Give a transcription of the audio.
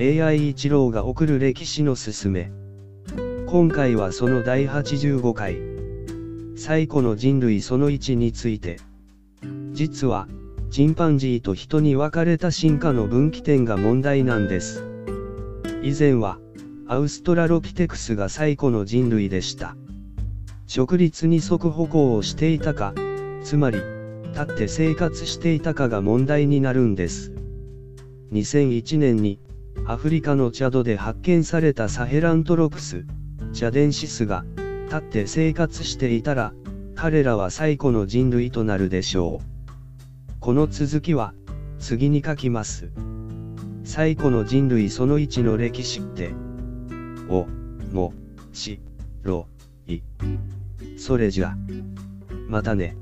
AI 一郎が送る歴史のすすめ。今回はその第85回。最古の人類その1について。実は、チンパンジーと人に分かれた進化の分岐点が問題なんです。以前は、アウストラロピテクスが最古の人類でした。直立二足歩行をしていたか、つまり、立って生活していたかが問題になるんです。2001年に、アフリカのチャドで発見されたサヘラントロプス、チャデンシスが、立って生活していたら、彼らは最古の人類となるでしょう。この続きは、次に書きます。最古の人類その1の歴史って、お、も、し、ろ、い。それじゃ。またね。